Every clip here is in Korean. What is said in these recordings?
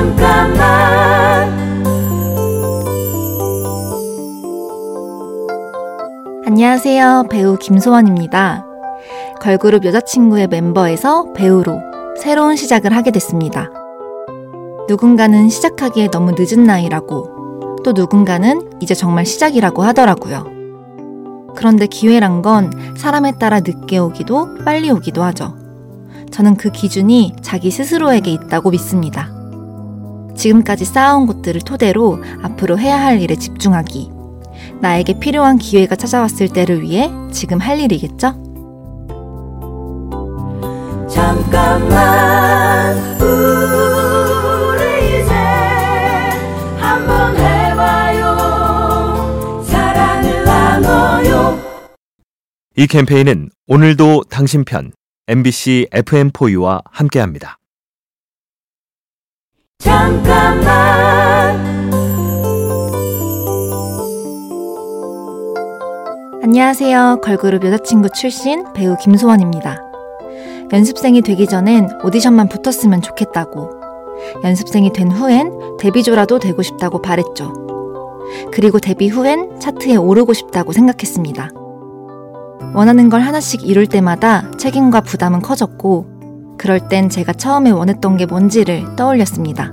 잠깐만 안녕하세요. 배우 김소원입니다. 걸그룹 여자친구의 멤버에서 배우로 새로운 시작을 하게 됐습니다. 누군가는 시작하기에 너무 늦은 나이라고, 또 누군가는 이제 정말 시작이라고 하더라고요. 그런데 기회란 건 사람에 따라 늦게 오기도 빨리 오기도 하죠. 저는 그 기준이 자기 스스로에게 있다고 믿습니다. 지금까지 쌓아온 것들을 토대로 앞으로 해야 할 일에 집중하기. 나에게 필요한 기회가 찾아왔을 때를 위해 지금 할 일이겠죠? 잠깐만 우리 이제 한번 해봐요 사랑을 나눠요 이 캠페인은 오늘도 당신 편 MBC FM4U와 함께합니다. 잠깐만 안녕하세요. 걸그룹 여자친구 출신 배우 김소원입니다. 연습생이 되기 전엔 오디션만 붙었으면 좋겠다고. 연습생이 된 후엔 데뷔조라도 되고 싶다고 바랬죠. 그리고 데뷔 후엔 차트에 오르고 싶다고 생각했습니다. 원하는 걸 하나씩 이룰 때마다 책임과 부담은 커졌고, 그럴 땐 제가 처음에 원했던 게 뭔지를 떠올렸습니다.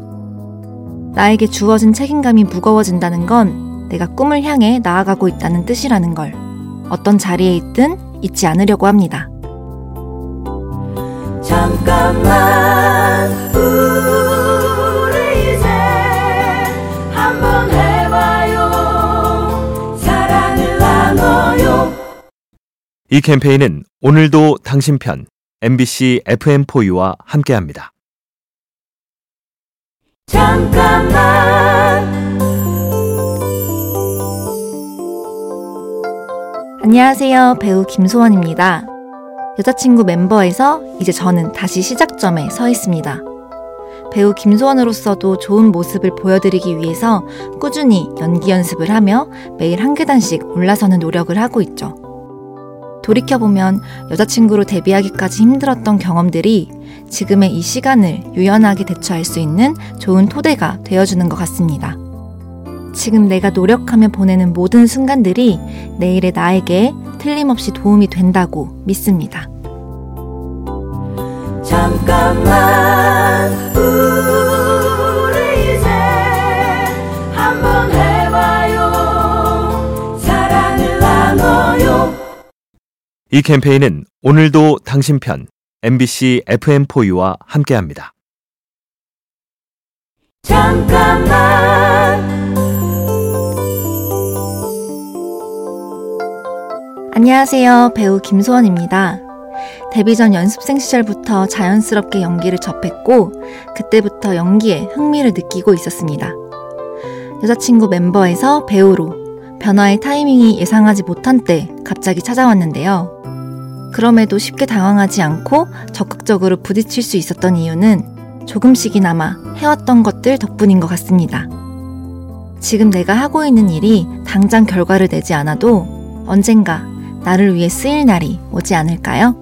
나에게 주어진 책임감이 무거워진다는 건 내가 꿈을 향해 나아가고 있다는 뜻이라는 걸 어떤 자리에 있든 잊지 않으려고 합니다. 잠깐만 우리 이제 한번 해봐요 사랑을 나눠요 이 캠페인은 오늘도 당신 편 MBC FM4U와 함께합니다. 잠깐만 안녕하세요. 배우 김소원입니다. 여자친구 멤버에서 이제 저는 다시 시작점에 서 있습니다. 배우 김소원으로서도 좋은 모습을 보여드리기 위해서 꾸준히 연기 연습을 하며 매일 한 계단씩 올라서는 노력을 하고 있죠. 돌이켜보면 여자친구로 데뷔하기까지 힘들었던 경험들이 지금의 이 시간을 유연하게 대처할 수 있는 좋은 토대가 되어주는 것 같습니다. 지금 내가 노력하며 보내는 모든 순간들이 내일의 나에게 틀림없이 도움이 된다고 믿습니다. 잠깐만 이 캠페인은 오늘도 당신 편 MBC FM4U와 함께합니다. 잠깐만 안녕하세요. 배우 김소원입니다. 데뷔 전 연습생 시절부터 자연스럽게 연기를 접했고, 그때부터 연기에 흥미를 느끼고 있었습니다. 여자친구 멤버에서 배우로 변화의 타이밍이 예상하지 못한 때 갑자기 찾아왔는데요. 그럼에도 쉽게 당황하지 않고 적극적으로 부딪힐 수 있었던 이유는 조금씩이나마 해왔던 것들 덕분인 것 같습니다. 지금 내가 하고 있는 일이 당장 결과를 내지 않아도 언젠가 나를 위해 쓰일 날이 오지 않을까요?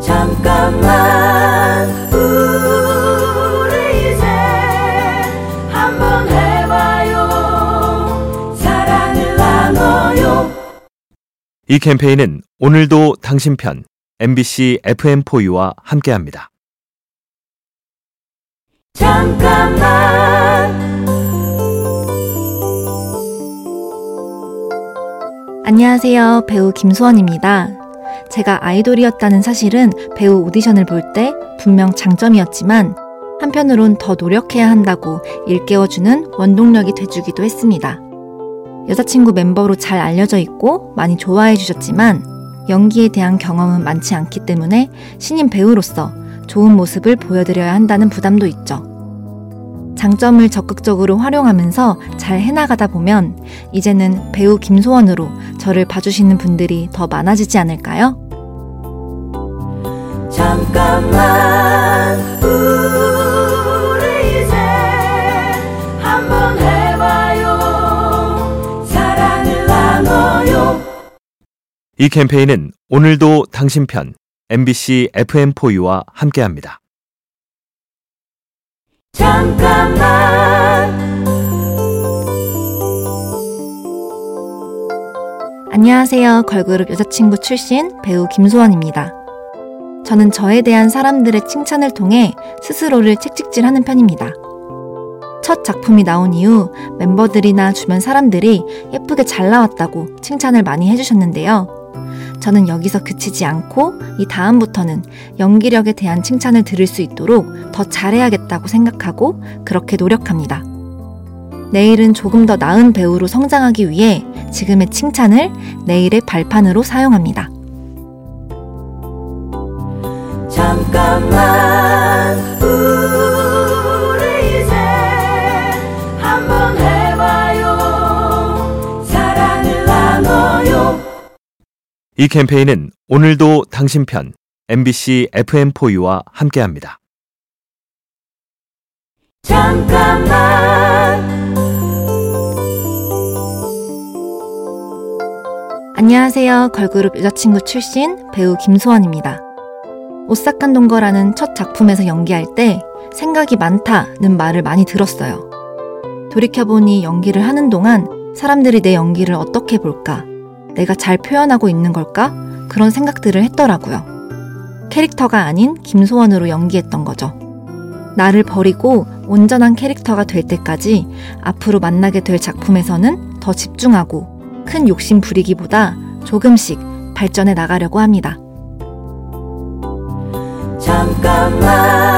잠깐만 이 캠페인은 오늘도 당신 편 MBC FM4U와 함께합니다. 잠깐만 안녕하세요. 배우 김소원입니다. 제가 아이돌이었다는 사실은 배우 오디션을 볼 때 분명 장점이었지만 한편으론 더 노력해야 한다고 일깨워주는 원동력이 돼주기도 했습니다. 여자친구 멤버로 잘 알려져 있고 많이 좋아해 주셨지만 연기에 대한 경험은 많지 않기 때문에 신인 배우로서 좋은 모습을 보여드려야 한다는 부담도 있죠. 장점을 적극적으로 활용하면서 잘 해나가다 보면 이제는 배우 김소원으로 저를 봐주시는 분들이 더 많아지지 않을까요? 잠깐만 이 캠페인은 오늘도 당신 편 MBC FM4U와 함께합니다. 잠깐만 안녕하세요. 걸그룹 여자친구 출신 배우 김소원입니다. 저는 저에 대한 사람들의 칭찬을 통해 스스로를 책찍질하는 편입니다. 첫 작품이 나온 이후 멤버들이나 주변 사람들이 예쁘게 잘 나왔다고 칭찬을 많이 해주셨는데요. 저는 여기서 그치지 않고 이 다음부터는 연기력에 대한 칭찬을 들을 수 있도록 더 잘해야겠다고 생각하고 그렇게 노력합니다. 내일은 조금 더 나은 배우로 성장하기 위해 지금의 칭찬을 내일의 발판으로 사용합니다. 잠깐만 이 캠페인은 오늘도 당신 편 MBC FM4U와 함께합니다. 잠깐만 안녕하세요. 걸그룹 여자친구 출신 배우 김소원입니다. 오싹한 동거라는 첫 작품에서 연기할 때 생각이 많다는 말을 많이 들었어요. 돌이켜보니 연기를 하는 동안 사람들이 내 연기를 어떻게 볼까? 내가 잘 표현하고 있는 걸까? 그런 생각들을 했더라고요. 캐릭터가 아닌 김소원으로 연기했던 거죠. 나를 버리고 온전한 캐릭터가 될 때까지 앞으로 만나게 될 작품에서는 더 집중하고 큰 욕심 부리기보다 조금씩 발전해 나가려고 합니다. 잠깐만